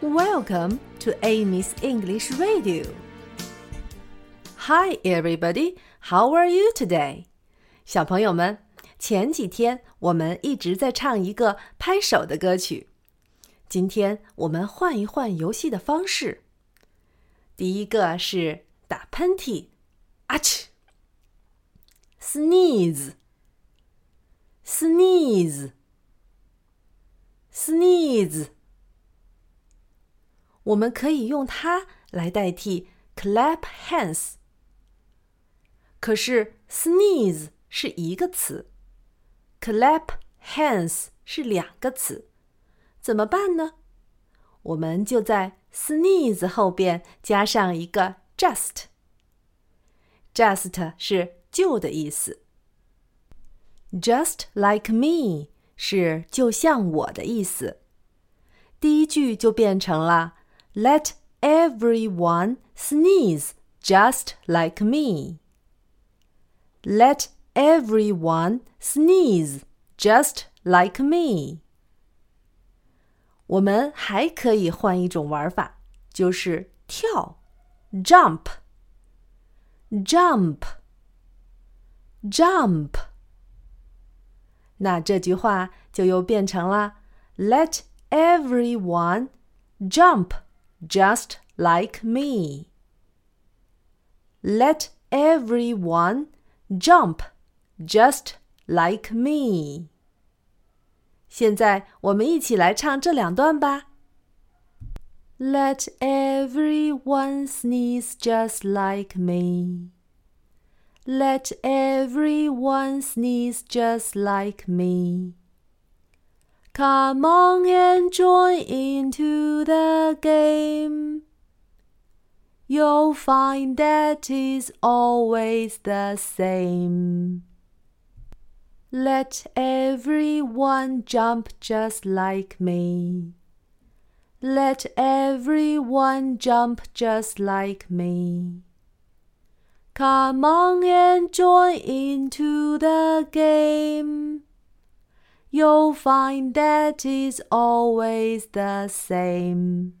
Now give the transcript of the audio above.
Welcome to Amy's English Radio. Hi, everybody. How are you today? 小朋友们，前几天我们一直在唱一个拍手的歌曲。今天我们换一换游戏的方式。第一个是打喷嚏，啊嚏，sneeze，sneeze，sneeze。 我们可以用它来代替 clap hands。可是 sneeze 是一个词，clap hands 是两个词，怎么办呢？我们就在 sneeze 后边加上一个 just。just 是就的意思。Just like me 是就像我的意思。第一句就变成了。Let everyone sneeze just like me. Let everyone sneeze just like me. 我们还可以换一种玩法，就是跳，jump，jump，jump。那这句话就又变成了 Let everyone jump just like me. Let everyone jump just like me. 现在我们一起来唱这两段吧。Let everyone sneeze just like me. Let everyone sneeze just like me. Come on and join into the game. You'll find that is always the same. Let everyone jump just like me. Let everyone jump just like me. Come on and join into the game you'll find that is always the same.